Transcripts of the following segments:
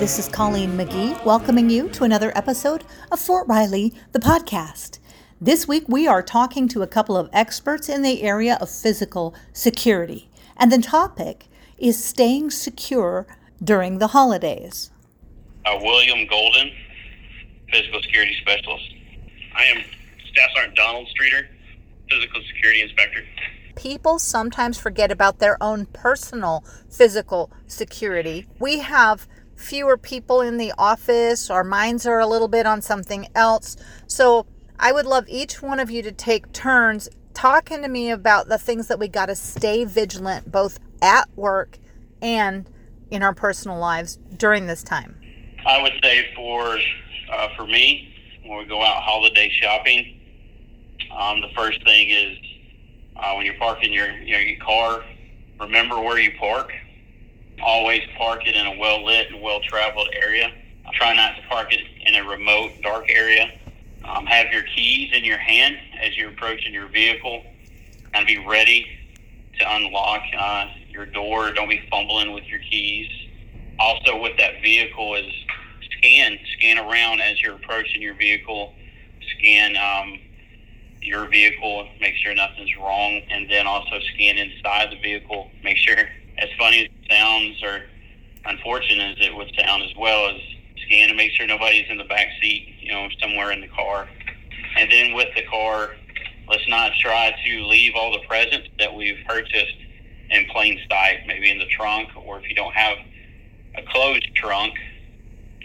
this is Colleen McGee, welcoming you to another episode of Fort Riley, the podcast. This week, we are talking to a couple of experts in the area of physical security, and the topic is staying secure during the holidays. Uh, William Golden, Physical Security Specialist. I am Staff Sergeant Donald Streeter, Physical Security Inspector. People sometimes forget about their own personal physical security. We have fewer people in the office, our minds are a little bit on something else. So I would love each one of you to take turns talking to me about the things that we got to stay vigilant both at work and in our personal lives during this time. I would say for uh, for me, when we go out holiday shopping, um, the first thing is uh, when you're parking your you your car, remember where you park. Always park it in a well lit and well traveled area. Try not to park it in a remote, dark area. Um, have your keys in your hand as you're approaching your vehicle, and be ready to unlock uh, your door. Don't be fumbling with your keys. Also, with that vehicle is scan scan around as you're approaching your vehicle. Scan um, your vehicle, make sure nothing's wrong, and then also scan inside the vehicle. Make sure, as funny as it sounds, or unfortunate as it would sound as well, as scan and make sure nobody's in the back seat, you know, somewhere in the car. And then with the car, let's not try to leave all the presents that we've purchased in plain sight, maybe in the trunk, or if you don't have a closed trunk,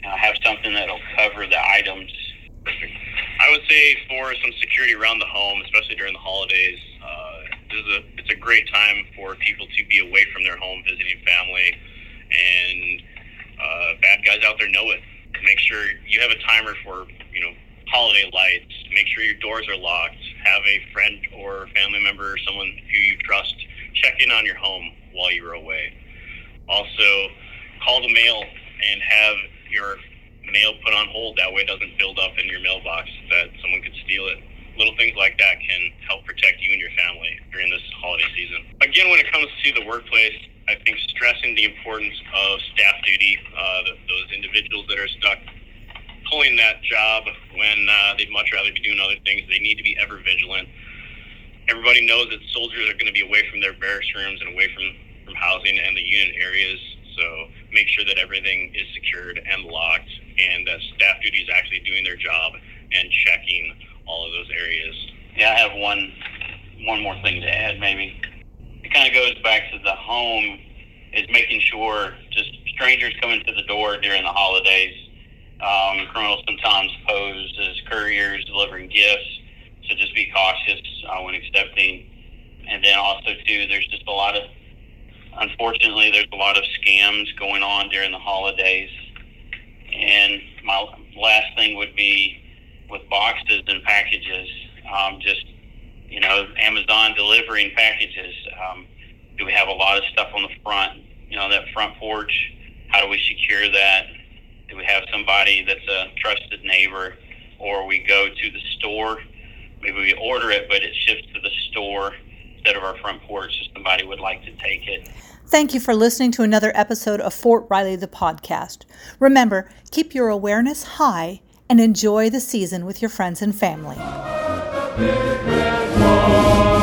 uh, have something that'll cover the items. I would say for some security around the home, especially during the holidays, this is a it's a great time for people to be away from their home, visiting family, and uh, bad guys out there know it. Make sure you have a timer for you know holiday lights. Make sure your doors are locked. Have a friend or family member or someone who you trust check in on your home while you're away. Also, call the mail and have your mail put on hold. That way it doesn't build up in your mailbox that someone could steal it. Little things like that can help protect you and your family during this holiday season. Again, when it comes to the workplace, I think stressing the importance of staff duty, uh, those individuals that are stuck pulling that job when uh, they'd much rather be doing other things, they need to be ever vigilant. Everybody knows that soldiers are going to be away from their barracks rooms and away from, from housing and the unit areas. So make sure that everything is secured and locked and that staff duty is actually doing their job and checking all of those areas. Yeah, I have one one more thing to add. Maybe it kind of goes back to the home is making sure just strangers coming to the door during the holidays. Um, criminals sometimes pose as couriers delivering gifts, so just be cautious uh, when accepting. And then also too, there's just a lot of unfortunately there's a lot of scams going on during the holidays. And my last thing would be with boxes and packages. Um, just you know, Amazon delivering packages. Um, do we have a lot of stuff on the front? You know, that front porch. How do we secure that? Do we have somebody that's a trusted neighbor, or we go to the store? Maybe we order it, but it ships to the store instead of our front porch, so somebody would like to take it. Thank you for listening to another episode of Fort Riley the podcast. Remember, keep your awareness high and enjoy the season with your friends and family. Lord.